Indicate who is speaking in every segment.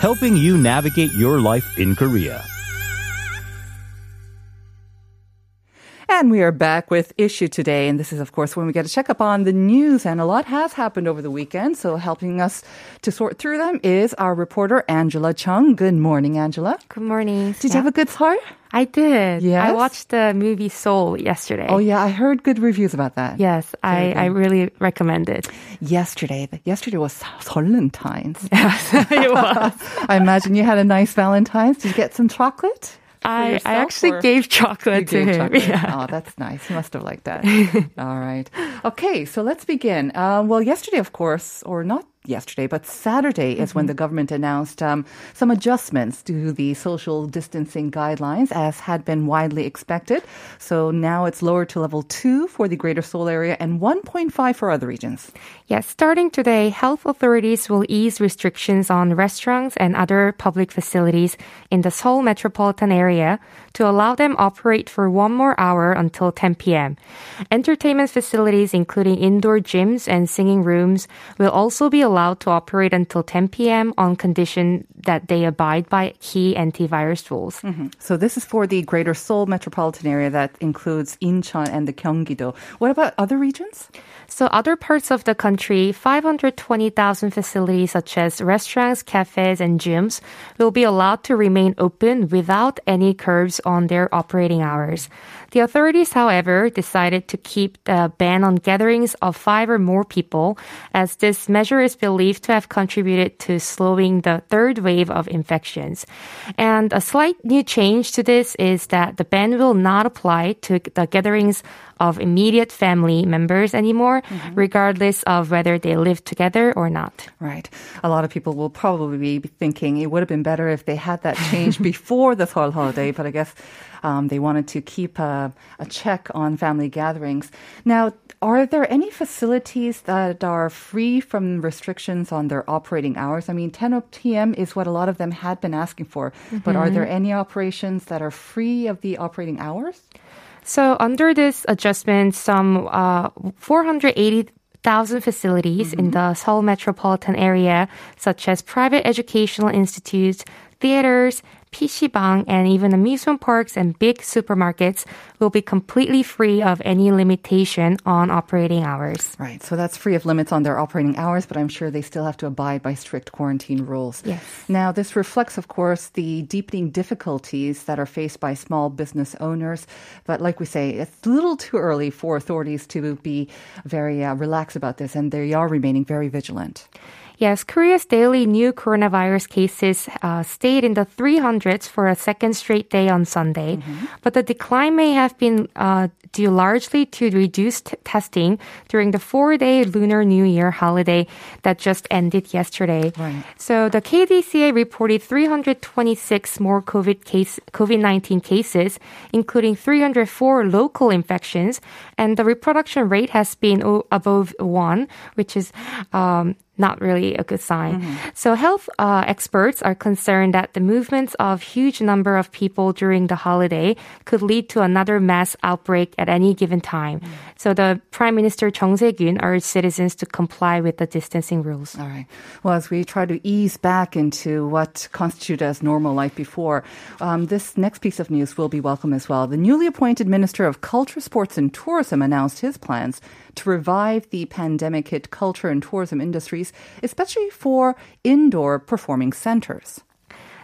Speaker 1: helping you navigate your life in Korea.
Speaker 2: And we are back with Issue Today. And this is, of course, when we get a checkup on the news. And a lot has happened over the weekend. So helping us to sort through them is our reporter, Angela Chung. Good morning, Angela.
Speaker 3: Good morning.
Speaker 2: Did you have a good start?
Speaker 3: I did.
Speaker 2: Yes?
Speaker 3: I watched the movie Soul yesterday.
Speaker 2: Oh, yeah. I heard good reviews about that.
Speaker 3: Yes, I, I really recommend it.
Speaker 2: Yesterday. Yesterday was Valentine's.
Speaker 3: Yes, it was.
Speaker 2: I imagine you had a nice Valentine's. Did you get some chocolate?
Speaker 3: I,
Speaker 2: yourself,
Speaker 3: I actually
Speaker 2: or-
Speaker 3: gave chocolate
Speaker 2: You
Speaker 3: to
Speaker 2: gave
Speaker 3: him.
Speaker 2: chocolate.
Speaker 3: Yeah.
Speaker 2: Oh, that's nice. He must have liked that. All right. Okay, so let's begin. Uh, well, yesterday, of course, or not yesterday, but Saturday is
Speaker 3: Mm-hmm.
Speaker 2: when the government announced um, some adjustments to the social distancing guidelines, as had been widely expected. So now it's lowered to level two for the Greater Seoul area and 1.5 for other regions.
Speaker 3: Yes, starting today, health authorities will ease restrictions on restaurants and other public facilities in the Seoul metropolitan area to allow them operate for one more hour until 10 p.m. Entertainment facilities, including indoor gyms and singing rooms, will also be allowed to operate until 10 p.m. on condition that they abide by key antivirus rules. Mm-hmm.
Speaker 2: So this is for the Greater Seoul metropolitan area that includes Incheon and the Gyeonggi-do. What about other regions?
Speaker 3: So other parts of the country, 520,000 facilities such as restaurants, cafes, and gyms will be allowed to remain open without any curbs on their operating hours. The authorities, however, decided to keep the ban on gatherings of five or more people, as this measure is believed to have contributed to slowing the third wave of infections. And a slight new change to this is that the ban will not apply to the gatherings of immediate family members anymore, mm-hmm. regardless of whether they live together or not.
Speaker 2: Right. A lot of people will probably be thinking it would have been better if they had that change before the Seoul holiday, but I guess um, they wanted to keep a, a check on family gatherings. Now, are there any facilities that are free from restrictions on their operating hours? I mean, 10 p.m. is what a lot of them had been asking for, but are there any operations that are free of the operating hours?
Speaker 3: So under this adjustment, some uh, 480,000 facilities in the Seoul metropolitan area, such as private educational institutes, theaters, PC방, and even amusement parks and big supermarkets will be completely free of any limitation on operating hours.
Speaker 2: Right. So that's free of limits on their operating hours, but I'm sure they still have to abide by strict quarantine rules.
Speaker 3: Yes.
Speaker 2: Now, this reflects, of course, the deepening difficulties that are faced by small business owners. But like we say, it's a little too early for authorities to be very uh, relaxed about this, and they are remaining very vigilant.
Speaker 3: Yes, Korea's daily new coronavirus cases uh, stayed in the 300s for a second straight day on Sunday. But the decline may have been uh, due largely to reduced testing during the four day Lunar New Year holiday that just ended yesterday.
Speaker 2: Right.
Speaker 3: So the KDCA reported 326 more COVID case, COVID-19 cases, including 304 local infections, and the reproduction rate has been o- above one, which is um, not really a good sign. So health uh, experts are concerned that the movements of huge number of people during the holiday could lead to another mass outbreak at any given time. So the Prime Minister Chung Se-kyun urged citizens to comply with the distancing rules.
Speaker 2: All right. Well, as we try to ease back into what constituted as normal life before, um, this next piece of news will be welcome as well. The newly appointed Minister of Culture, Sports and Tourism announced his plans to revive the pandemic hit culture and tourism industries, especially for indoor performing centers.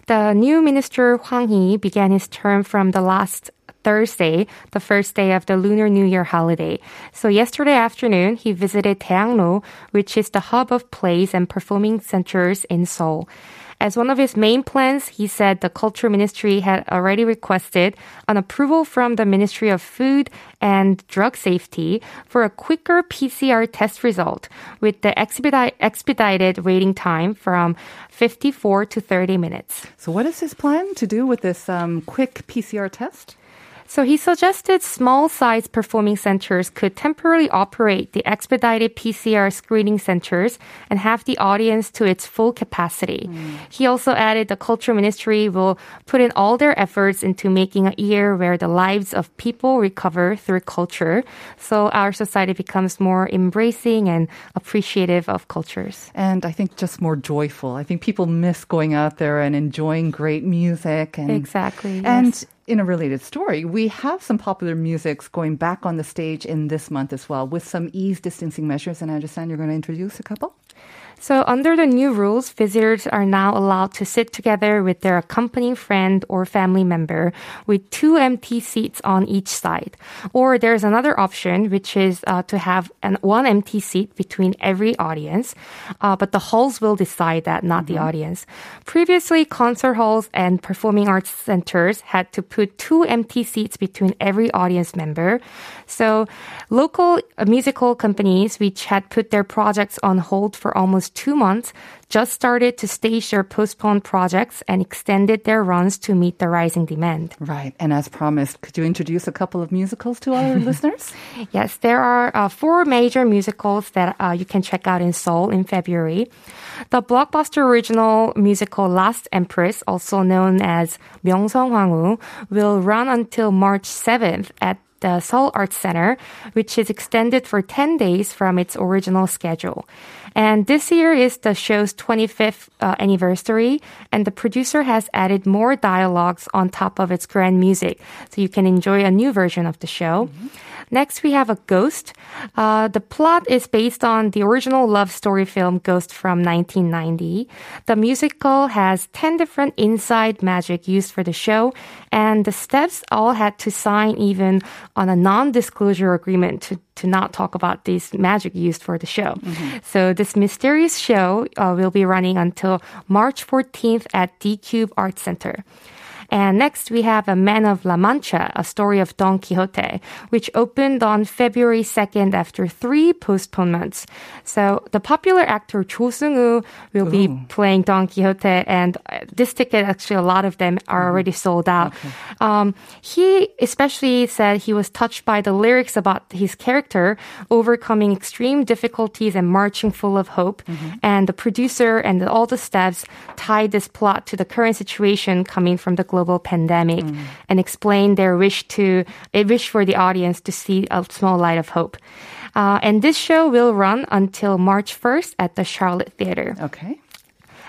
Speaker 3: The new minister Hwang Hee began his term from the last Thursday, the first day of the Lunar New Year holiday. So yesterday afternoon, he visited Daehangno, which is the hub of plays and performing centers in Seoul. As one of his main plans, he said the culture ministry had already requested an approval from the Ministry of Food and Drug Safety for a quicker PCR test result with the expedite, expedited waiting time from 54 to 30 minutes.
Speaker 2: So, what is his plan to do with this um, quick PCR test?
Speaker 3: So he suggested small sized performing centers could temporarily operate the expedited PCR screening centers and have the audience to its full capacity. Mm. He also added the culture ministry will put in all their efforts into making a year where the lives of people recover through culture. So our society becomes more embracing and appreciative of cultures.
Speaker 2: And I think just more joyful. I think people miss going out there and enjoying great music and
Speaker 3: Exactly.
Speaker 2: And
Speaker 3: yes
Speaker 2: in a related story, we have some popular musics going back on the stage in this month as well with some ease distancing measures. And I understand you're going to introduce a couple?
Speaker 3: So, under the new rules, visitors are now allowed to sit together with their accompanying friend or family member with two empty seats on each side. Or there's another option, which is uh, to have an, one empty seat between every audience, uh, but the halls will decide that, not mm-hmm. the audience. Previously, concert halls and performing arts centers had to put two empty seats between every audience member. So, local uh, musical companies, which had put their projects on hold for almost almost two months, just started to stage their postponed projects and extended their runs to meet the rising demand.
Speaker 2: Right. And as promised, could you introduce a couple of musicals to our listeners?
Speaker 3: Yes, there are uh, four major musicals that uh, you can check out in Seoul in February. The blockbuster original musical Last Empress, also known as Myeongseong will run until March 7th at the Seoul Arts Center, which is extended for 10 days from its original schedule. And this year is the show's 25th uh, anniversary, and the producer has added more dialogues on top of its grand music, so you can enjoy a new version of the show. Mm-hmm. Next, we have a Ghost. Uh, the plot is based on the original love story film Ghost from 1990. The musical has 10 different inside magic used for the show, and the steps all had to sign even on a non-disclosure agreement to, to not talk about this magic used for the show. Mm-hmm. So this mysterious show uh, will be running until March 14th at D Cube Art Center. And next we have A Man of La Mancha, a story of Don Quixote, which opened on February 2nd after three postponements. So the popular actor Cho Seung-woo will Ooh. be playing Don Quixote and this ticket, actually a lot of them are mm-hmm. already sold out. Okay. Um, he especially said he was touched by the lyrics about his character overcoming extreme difficulties and marching full of hope. Mm-hmm. And the producer and all the staffs tied this plot to the current situation coming from the global pandemic mm. and explain their wish to a wish for the audience to see a small light of hope. Uh, and this show will run until March 1st at the Charlotte Theater.
Speaker 2: Okay.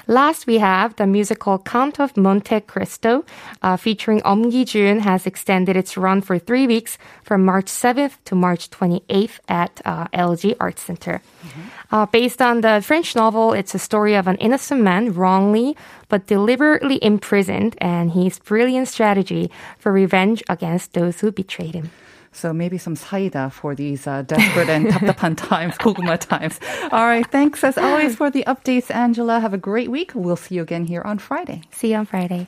Speaker 3: Last, we have the musical Count of Monte Cristo, uh, featuring Om Gi-jun, has extended its run for three weeks from March 7th to March 28th at uh, LG Arts Center. Mm-hmm. Uh, based on the French novel, it's a story of an innocent man wrongly but deliberately imprisoned and his brilliant strategy for revenge against those who betrayed him.
Speaker 2: So maybe some saida for these uh, desperate and tapapan times, koguma times. All right. Thanks as always for the updates, Angela. Have a great week. We'll see you again here on Friday.
Speaker 3: See you on Friday.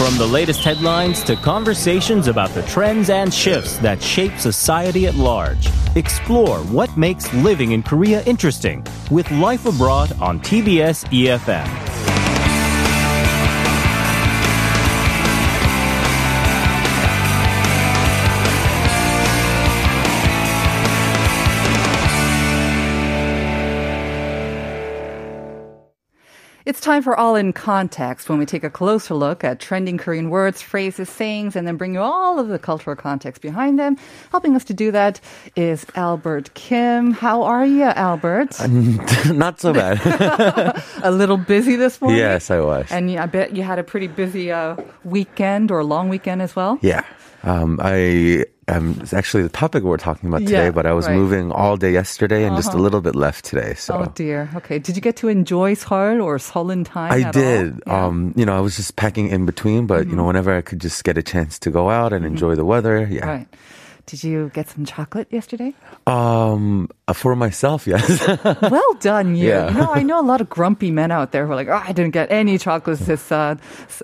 Speaker 1: From the latest headlines to conversations about the trends and shifts that shape society at large explore what makes living in Korea interesting with Life Abroad on TBS EFM.
Speaker 2: It's time for All in Context when we take a closer look at trending Korean words, phrases, sayings, and then bring you all of the cultural context behind them. Helping us to do that is Albert Kim. How are you, Albert?
Speaker 4: not so bad.
Speaker 2: a little busy this morning?
Speaker 4: Yes, I was.
Speaker 2: And I bet you had a pretty busy uh, weekend or long weekend as well?
Speaker 4: Yeah. Um, I um, it's actually the topic we're talking about today, yeah, but I was right. moving all day yesterday and uh-huh. just a uh-huh. little bit left today. So.
Speaker 2: Oh dear. Okay. Did you get to enjoy Seoul or Seollal time?
Speaker 4: I did. Yeah. Um, you know, I was just packing in between, but mm-hmm. you know, mm-hmm. whenever I could just get a chance to go out and mm-hmm. enjoy the weather, yeah.
Speaker 2: Right. Did you get some chocolate yesterday?
Speaker 4: Um, uh, for myself, yes.
Speaker 2: well done, you.
Speaker 4: Yeah.
Speaker 2: You know, I know a lot of grumpy men out there who are like, oh, I didn't get any chocolates this uh,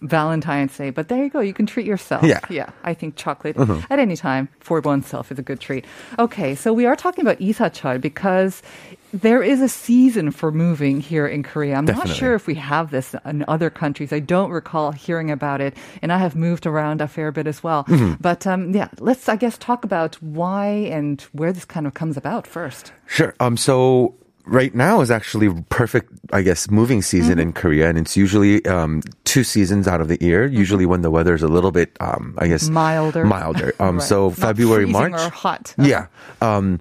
Speaker 2: Valentine's Day. But there you go. You can treat yourself.
Speaker 4: Yeah.
Speaker 2: Yeah. I think chocolate at any time for oneself is a good treat. Okay. So we are talking about Isacheol because there is a season for moving here in Korea. I'm
Speaker 4: Definitely.
Speaker 2: not sure if we have this in other countries. I don't recall hearing about it, and I have moved around a fair bit as well.
Speaker 4: Mm-hmm.
Speaker 2: But um, yeah, let's I guess talk about why and where this kind of comes about first.
Speaker 4: Sure. Um. So right now is actually perfect, I guess, moving season
Speaker 2: Mm-hmm.
Speaker 4: in Korea, and it's usually um two seasons out of the year. Usually when the weather is a little bit, um, I guess,
Speaker 2: Milder.
Speaker 4: Milder. Um.
Speaker 2: Right.
Speaker 4: So
Speaker 2: Not
Speaker 4: February, March.
Speaker 2: or hot.
Speaker 4: Yeah. Um.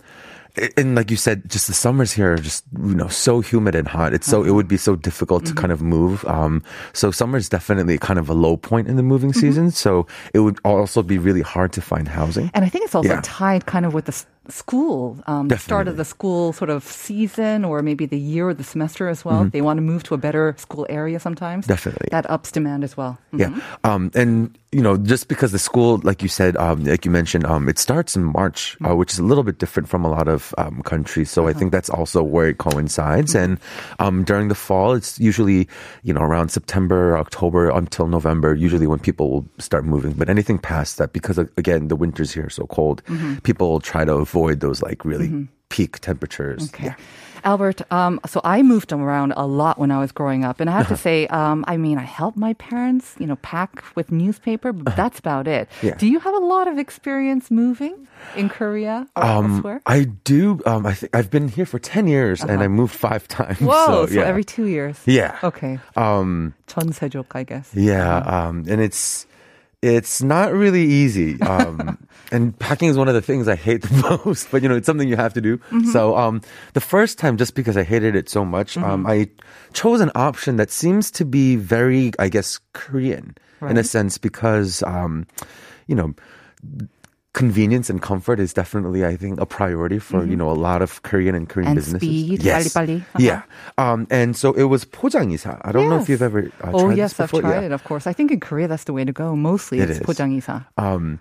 Speaker 4: And like you said, just the summers here are just you know so humid and hot. It's so it would be so difficult to kind of move. Um, so summer is definitely kind of a low point in the moving
Speaker 2: Mm-hmm.
Speaker 4: season. So it would also be really hard to find housing.
Speaker 2: And I think it's also
Speaker 4: Yeah.
Speaker 2: tied kind of with the school, um, the start of the school sort of season or maybe the year or the semester as well. They want to move to a better school area sometimes.
Speaker 4: Mm-hmm. Definitely.
Speaker 2: That ups demand as well.
Speaker 4: Yeah. Um, and, you know, just because the school, like you said, um, like you mentioned, um, it starts in March, uh, which is a little bit different from a lot of um, countries. So I think that's also where it coincides. And um, during the fall, it's usually, you know, around September, October until November, usually when people will start moving. But anything past that, because uh, again, the winters here are so cold, people will try to avoid those like really peak temperatures.
Speaker 2: Okay. Albert, um, so I moved around a lot when I was growing up. And I have to say, um, I mean, I helped my parents, you know, pack with newspaper, but that's about it.
Speaker 4: Yeah.
Speaker 2: Do you have a lot of experience moving in Korea or elsewhere?
Speaker 4: Um, I do. Um, I think I've been here for 10 years and I moved five times.
Speaker 2: Whoa, so,
Speaker 4: yeah.
Speaker 2: every two years.
Speaker 4: Yeah.
Speaker 2: Okay.
Speaker 4: Um,
Speaker 2: 전세족, I guess.
Speaker 4: yeah. Um, and it's, it's not really easy. Um, and packing is one of the things I hate the most, but you know, it's something you have to do.
Speaker 2: Mm-hmm.
Speaker 4: So, um, the first time, just because I hated it so much, um,
Speaker 2: Mm-hmm.
Speaker 4: I chose an option that seems to be very, I guess, Korean in a sense because, um, you know, convenience and comfort is definitely, I think, a priority for you know a lot of Korean and Korean
Speaker 2: Mm-hmm. And
Speaker 4: businesses.
Speaker 2: speed,
Speaker 4: yes,
Speaker 2: 빨리빨리. Uh-huh.
Speaker 4: yeah. Um, and so it was 포장이사. I don't know if
Speaker 2: Yes.
Speaker 4: you've ever. Uh,
Speaker 2: oh
Speaker 4: tried
Speaker 2: yes,
Speaker 4: this
Speaker 2: I've
Speaker 4: before.
Speaker 2: tried
Speaker 4: Yeah.
Speaker 2: it. Of course, I think in Korea that's the way to go. Mostly,
Speaker 4: It
Speaker 2: it's
Speaker 4: is.
Speaker 2: 포장이사.
Speaker 4: Um,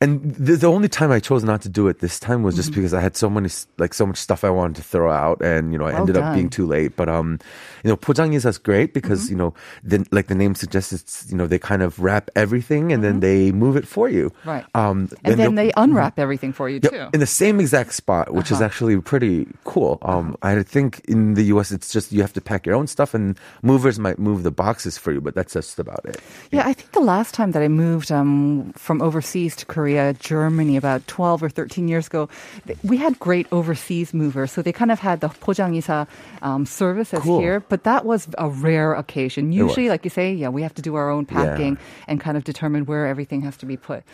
Speaker 4: and the, the, only time I chose not to do it this time was just
Speaker 2: mm-hmm.
Speaker 4: because I had so many like so much stuff I wanted to throw out, and you know I
Speaker 2: well
Speaker 4: ended done. up being too late. But um, you know, Pojangisa is great because
Speaker 2: mm-hmm.
Speaker 4: you know, the, like the name suggests, it's you know they kind of wrap everything and mm-hmm. then they move it for you,
Speaker 2: right?
Speaker 4: Um,
Speaker 2: and then they mm-hmm. unwrap everything for you too
Speaker 4: in the same exact spot, which
Speaker 2: uh-huh.
Speaker 4: is actually pretty cool. Um, uh-huh. I think in the U.S. it's just you have to pack your own stuff, and movers might move the boxes for you, but that's just about it.
Speaker 2: Yeah, yeah I think the last time that I moved um from overseas to Korea. Korea, Germany about 12 or 13 years ago, we had great overseas movers. So they kind of had the pojangisa um,
Speaker 4: cool.
Speaker 2: here, but that was a rare occasion. Usually, like you say, yeah, we have to do our own packing yeah. and kind of determine where everything has to be put.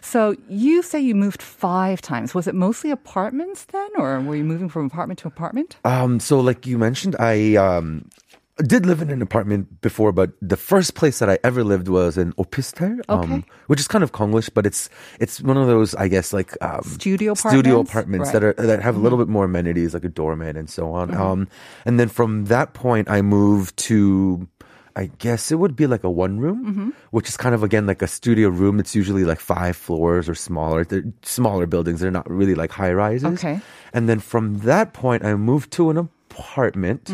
Speaker 2: So you say you moved five times. Was it mostly apartments then, or were you moving from apartment to apartment?
Speaker 4: Um, so like you mentioned, I um, did live in an apartment before, but the first place that I ever lived was in opistel, um,
Speaker 2: Okay.
Speaker 4: which is kind of Konglish, but it's it's one of those I guess like um,
Speaker 2: Studio
Speaker 4: studio
Speaker 2: apartments?
Speaker 4: apartments that are that have a little bit more amenities like a doorman and so on. Um, and then from that point, I moved to. I guess it would be like a one room, which is kind of again like a studio room. It's usually like five floors or smaller. They're smaller buildings. They're not really like high rises.
Speaker 2: Okay.
Speaker 4: And then from that point, I moved to an apartment.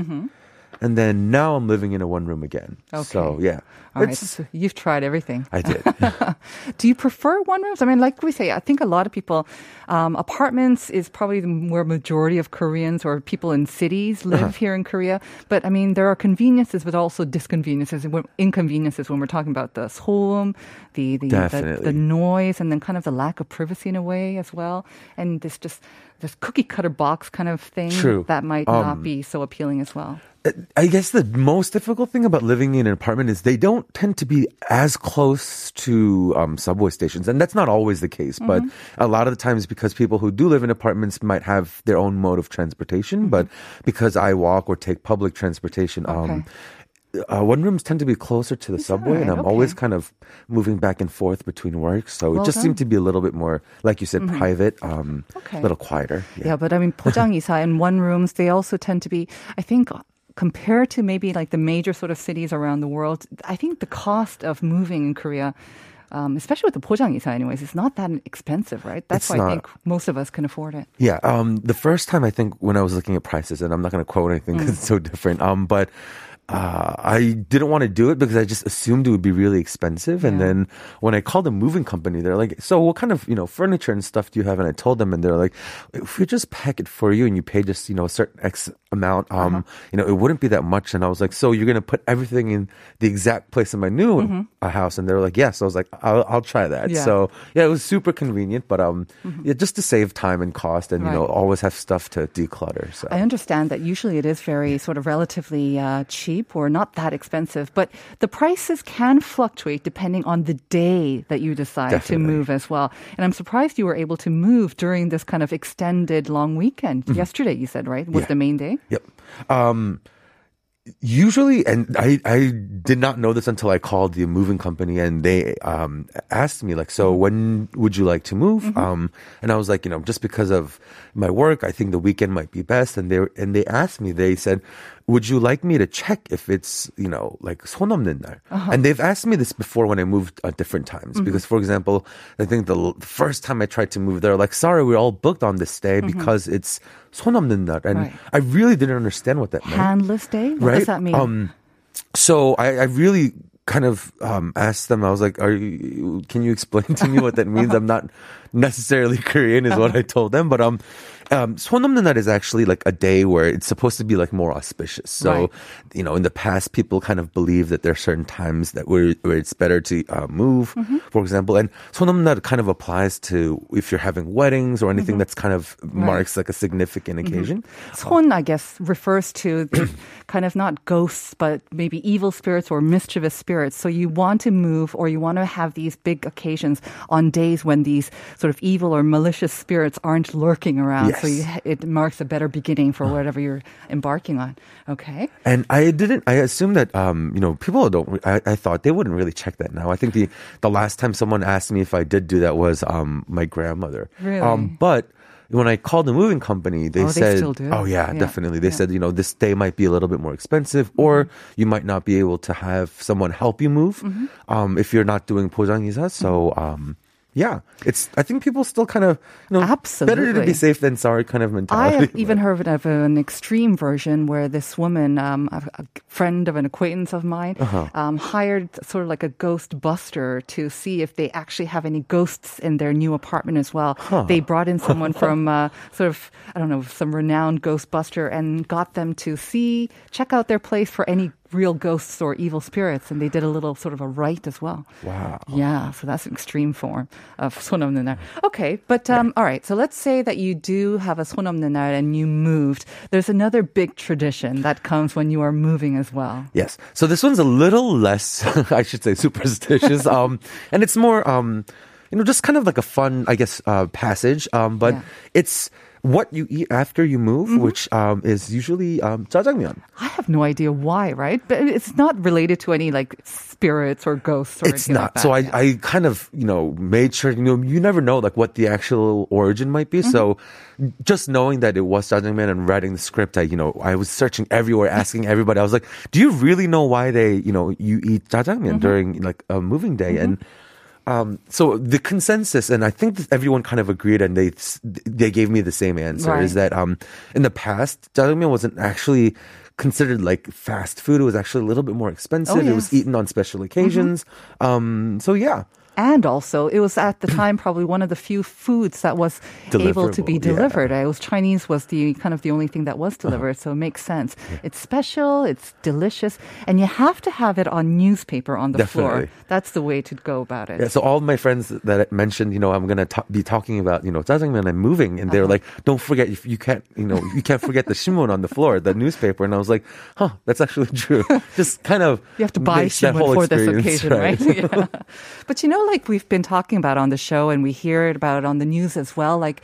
Speaker 4: And then now I'm living in a one room again. So yeah.
Speaker 2: All right,
Speaker 4: It's-
Speaker 2: so you've tried everything.
Speaker 4: I did.
Speaker 2: Do you prefer one rooms? I mean, like we say, I think a lot of people, um, apartments is probably the where majority of Koreans or people in cities live
Speaker 4: Uh-huh.
Speaker 2: here in Korea. But I mean, there are conveniences, but also disconveniences, and inconveniences when we're talking about the soum, the the, the the noise, and then kind of the lack of privacy in a way as well, and this just this cookie cutter box kind of thing
Speaker 4: True.
Speaker 2: that might not
Speaker 4: Um,
Speaker 2: be so appealing as well.
Speaker 4: I guess the most difficult thing about living in an apartment is they don't don't tend to be as close to um, subway stations, and that's not always the case.
Speaker 2: Mm-hmm.
Speaker 4: But a lot of the times, because people who do live in apartments might have their own mode of transportation, mm-hmm. but because I walk or take public transportation, um, okay. um, uh, one rooms tend to be closer to the That's subway,
Speaker 2: right,
Speaker 4: and I'm
Speaker 2: okay.
Speaker 4: always kind of moving back and forth between work. So
Speaker 2: well
Speaker 4: it just done. seemed to be a little bit more, like you said, mm-hmm. private, um,
Speaker 2: okay.
Speaker 4: a little quieter.
Speaker 2: Yeah. yeah. but I mean, Pojang Isa and one rooms, they also tend to be, I think, compared to maybe like the major sort of cities around the world, I think the cost of moving in Korea um, especially with the pojang isa anyways it's not that expensive right? That's
Speaker 4: it's
Speaker 2: why
Speaker 4: not,
Speaker 2: i think most of us can afford it.
Speaker 4: Yeah um, the first time i think when i was looking at prices and i'm not going to quote anything because mm. it's so different um, but uh, I didn't want to do it because I just assumed it would be really expensive. And then when I called the moving company, they're like, "So what kind of you know furniture and stuff do you have?" And I told them, and they're like, "If we just pack it for you and you pay just you know a certain X amount, um, you know, it wouldn't be that much." And I was like, "So you're gonna put everything in the exact place in my new uh, house?" And they're like, "Yes." I was like, "I'll, I'll try that."
Speaker 2: Yeah.
Speaker 4: So yeah, it was super convenient, but um, yeah, just to save time and cost, and you know, always have stuff to declutter. So
Speaker 2: I understand that usually it is very sort of relatively uh, cheap or not that expensive, but the prices can fluctuate depending on the day that you decide
Speaker 4: Definitely.
Speaker 2: to move as well. And I'm surprised you were able to move during this kind of extended long weekend. Yesterday, you said, right? Was
Speaker 4: Mm-hmm. Yeah.
Speaker 2: the main day?
Speaker 4: Yep. Um, usually, and I, I did not know this until I called the moving company and they um, asked me, like, so when would you like to move? Um, and I was like, you know, just because of my work, I think the weekend might be best. And they, and they asked me, they said, would you like me to check if it's, you know, like 손 없는 날? And they've asked me this before when I moved at different times. Because, for example, I think the l- first time I tried to move, they're like, sorry, we're all booked on this day because it's 손 없는 날. And
Speaker 2: Right.
Speaker 4: I really didn't understand what that meant.
Speaker 2: Handless day? What
Speaker 4: right?
Speaker 2: does that mean?
Speaker 4: Um, so I, I really kind of um, asked them. I was like, "Are you? Can you explain to me what that means?" I'm not necessarily Korean, is what I told them. But um, um, 손 없는 날 is actually like a day where it's supposed to be like more auspicious. So
Speaker 2: Right.
Speaker 4: you know, in the past, people kind of believe that there are certain times that where where it's better to uh, move,
Speaker 2: Mm-hmm.
Speaker 4: for example. And 손 없는 날 kind of applies to if you're having weddings or anything that's kind of marks like a significant occasion.
Speaker 2: Son, I guess, refers to the kind of not ghosts, but maybe evil spirits or mischievous spirits. So you want to move or you want to have these big occasions on days when these sort of evil or malicious spirits aren't lurking around. Yes. So you, it marks a better beginning for uh-huh. whatever you're embarking on. Okay.
Speaker 4: And I didn't. I assume that um, you know people don't. I, I, thought they wouldn't really check that now. I think the the last time someone asked me if I did do that was um, my grandmother.
Speaker 2: Really.
Speaker 4: Um, but when I called the moving company, they
Speaker 2: oh,
Speaker 4: said,
Speaker 2: do."
Speaker 4: "Oh yeah,
Speaker 2: yeah,
Speaker 4: definitely." They
Speaker 2: yeah.
Speaker 4: said, you know, this day might be a little bit more expensive, or
Speaker 2: mm-hmm.
Speaker 4: you might not be able to have someone help you move mm-hmm. um, if you're not doing pojangisa. So mm-hmm. um, yeah, it's. I think people still kind of, you know, better to be safe than sorry kind of mentality.
Speaker 2: I have even heard of an extreme version where this woman, um, a, a friend of an acquaintance of mine,
Speaker 4: Uh-huh.
Speaker 2: um, hired sort of like a ghost buster to see if they actually have any ghosts in their new apartment as well. They brought in someone from uh, sort of, I don't know, some renowned ghostbuster and got them to see, check out their place for any real ghosts or evil spirits. And they did a little sort of a rite as well.
Speaker 4: Wow.
Speaker 2: Yeah, so that's an extreme form of 손 없는 날. Okay, but um, all right. So let's say that you do have a 손 없는 날 and you moved. There's another big tradition that comes when you are moving as well.
Speaker 4: Yes. So this one's a little less, I should say, superstitious. um, and it's more, um, you know, just kind of like a fun, I guess, uh, passage. Um, but
Speaker 2: Yeah.
Speaker 4: it's what you eat after you move, which um, is usually um.
Speaker 2: I have no idea why, right? But it's not related to any like spirits or ghosts or
Speaker 4: It's
Speaker 2: anything
Speaker 4: not.
Speaker 2: like
Speaker 4: so. I, I kind of, you know, made sure, you know, you never know like what the actual origin might be. So
Speaker 2: Mm-hmm.
Speaker 4: just knowing that it was jjajangmyeon and writing the script, I, you know, I was searching everywhere, asking everybody. I was like, do you really know why they, you know, you eat jjajangmyeon
Speaker 2: Mm-hmm.
Speaker 4: during like a moving day? And um, so the consensus, and I think that everyone kind of agreed, and they they gave me the same answer, is that um, in the past, jjajangmyeon wasn't actually considered like fast food. It was actually a little bit more expensive. It was eaten on special occasions. Um, so yeah.
Speaker 2: And also, it was at the time probably one of the few foods that was able to be
Speaker 4: Deliverable, yeah.
Speaker 2: delivered. It was Chinese was the kind of the only thing that was delivered, so it makes sense. It's special, it's delicious, and you have to have it on newspaper on the floor. That's the way to go about it.
Speaker 4: Yeah, so all my friends that I mentioned, you know, I'm gonna ta- be talking about, you know, and moving, and they're
Speaker 2: Uh-huh.
Speaker 4: like, "Don't forget, if you can't, you know, you can't forget the shimun on the floor, the newspaper." And I was like, "Huh, that's actually true." Just kind of
Speaker 2: You have to buy shimun for this occasion, right? yeah. But you know, like we've been talking about on the show and we hear it about on the news as well, like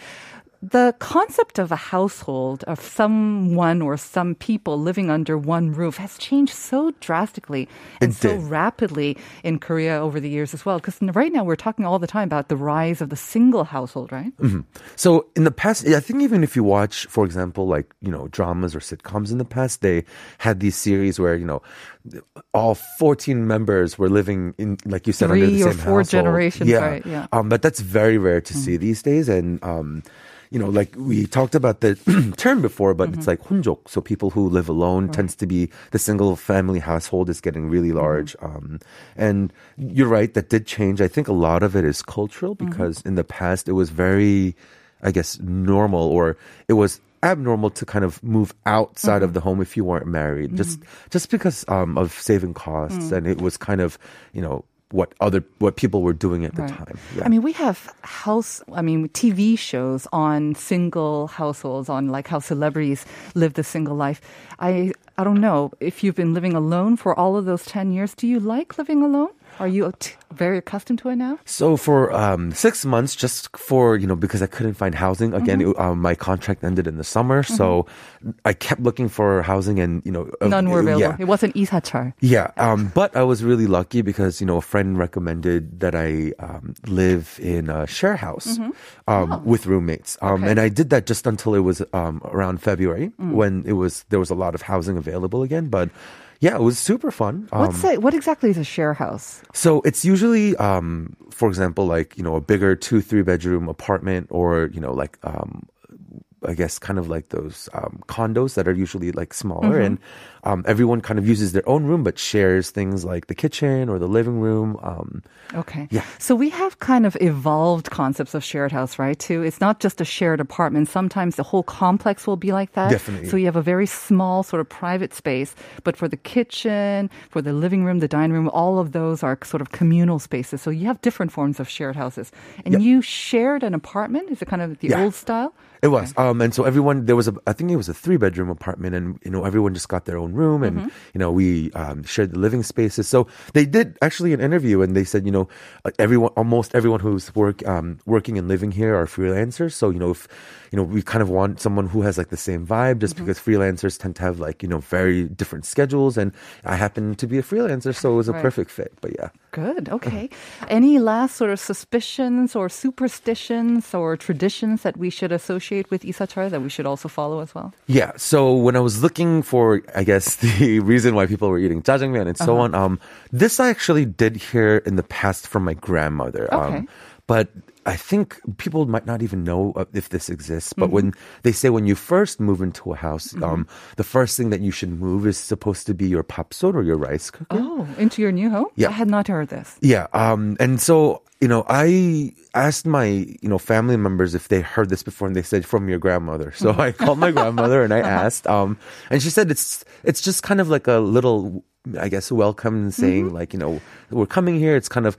Speaker 2: the concept of a household of someone or some people living under one roof has changed so drastically and so rapidly in Korea over the years as well. Because right now we're talking all the time about the rise of the single household, right?
Speaker 4: So in the past, I think even if you watch, for example, like you know dramas or sitcoms in the past, they had these series where you know all 14 members were living in, like you said, under
Speaker 2: Three
Speaker 4: the
Speaker 2: or four generations,
Speaker 4: Yeah.
Speaker 2: right, yeah.
Speaker 4: Um, but that's very rare to see these days, and um, you know, like we talked about the term before, but it's mm-hmm. like honjok. So people who live alone tends to be the single family household is getting really mm-hmm. large. Um, and you're right, that did change. I think a lot of it is cultural mm-hmm. because in the past it was very, I guess, normal or it was abnormal to kind of move outside of the home if you weren't married. Just just because um, of saving costs mm. and it was kind of you know what other what people were doing at the
Speaker 2: Right.
Speaker 4: time yeah.
Speaker 2: I mean, we have house, I mean, TV shows on single households, on like how celebrities live the single life. I, I don't know if you've been living alone for all of those 10 years. Do you like living alone? Are you t- very accustomed to it now?
Speaker 4: So for um, six months, just for you know, because I couldn't find housing again,
Speaker 2: Mm-hmm.
Speaker 4: it, um, my contract ended in the summer, so I kept looking for housing, and you know, uh,
Speaker 2: None were available.
Speaker 4: Yeah,
Speaker 2: It wasn't Isacheol.
Speaker 4: yeah. Um, but I was really lucky because you know a friend recommended that I um, live in a share house um, with roommates, um,
Speaker 2: Mm-hmm. Okay.
Speaker 4: and I did that just until it was um, around February
Speaker 2: Mm.
Speaker 4: when it was there was a lot of housing available again, but. Yeah, it was super fun. Um,
Speaker 2: What's what exactly is a share house?
Speaker 4: so it's usually, um, for example, like you know, a bigger two, three bedroom apartment, or you know, like um, I guess kind of like those um, condos that are usually like smaller, and um, everyone kind of uses their own room, but shares things like the kitchen or the living room. Um,
Speaker 2: Okay.
Speaker 4: Yeah.
Speaker 2: So we have kind of evolved concepts of shared house, right? Too. It's not just a shared apartment. Sometimes the whole complex will be like that.
Speaker 4: Definitely.
Speaker 2: So you have a very small sort of private space, but for the kitchen, for the living room, the dining room, all of those are sort of communal spaces. So you have different forms of shared houses. And
Speaker 4: Yep.
Speaker 2: you shared an apartment? Is it kind of the
Speaker 4: Yeah.
Speaker 2: old style?
Speaker 4: It was, um, and so everyone there was a, I think it was a three bedroom apartment, and you know everyone just got their own room, and you know we um, shared the living spaces. So they did actually an interview, and they said you know uh, everyone, almost everyone who's work um, working and living here are freelancers. So you know if you know we kind of want someone who has like the same vibe, just because freelancers tend to have like you know very different schedules, and I happen to be a freelancer, so it was a
Speaker 2: Right.
Speaker 4: perfect fit. But yeah.
Speaker 2: Good. Okay. Any last sort of suspicions or superstitions or traditions that we should associate with Isacheol that we should also follow as well?
Speaker 4: Yeah. So when I was looking for, I guess, the reason why people were eating jjajangmyeon and so on, um, this I actually did hear in the past from my grandmother.
Speaker 2: Okay.
Speaker 4: Um, but I think people might not even know uh, if this exists. But when they say when you first move into a house, um, the first thing that you should move is supposed to be your papsot or your rice cooker.
Speaker 2: Oh, into your new home?
Speaker 4: Yeah.
Speaker 2: I had not heard this.
Speaker 4: Yeah. Um, and so, you know, I asked my, you know, family members if they heard this before and they said from your grandmother. So I called my grandmother and I asked, um, and she said it's, it's just kind of like a little, I guess, welcome saying like, you know, we're coming here. It's kind of,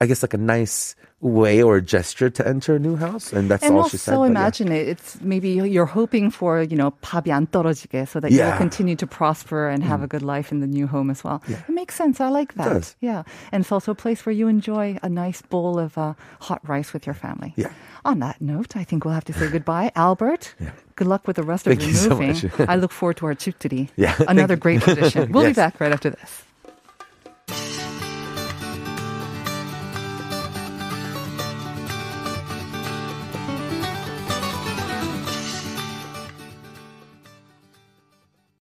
Speaker 4: I guess like a nice way or gesture to enter a new house. And that's
Speaker 2: And
Speaker 4: all
Speaker 2: also
Speaker 4: she said. but yeah.
Speaker 2: imagine it. It's maybe you're hoping for, you know, 밥이 안 떨어지게 so that you'll
Speaker 4: Yeah. Mm.
Speaker 2: continue to prosper and have a good life in the new home as well. It makes sense. I like that.
Speaker 4: does.
Speaker 2: Yeah. And it's also a place where you enjoy a nice bowl of uh, hot rice with your family.
Speaker 4: Yeah.
Speaker 2: On that note, I think we'll have to say goodbye. Albert, good luck with the rest
Speaker 4: Thank
Speaker 2: of
Speaker 4: you
Speaker 2: your
Speaker 4: so
Speaker 2: moving.
Speaker 4: much.
Speaker 2: I look forward to our chipturi.
Speaker 4: Yeah.
Speaker 2: Another
Speaker 4: Thank
Speaker 2: great tradition. We'll be
Speaker 4: Yes.
Speaker 2: back right after this.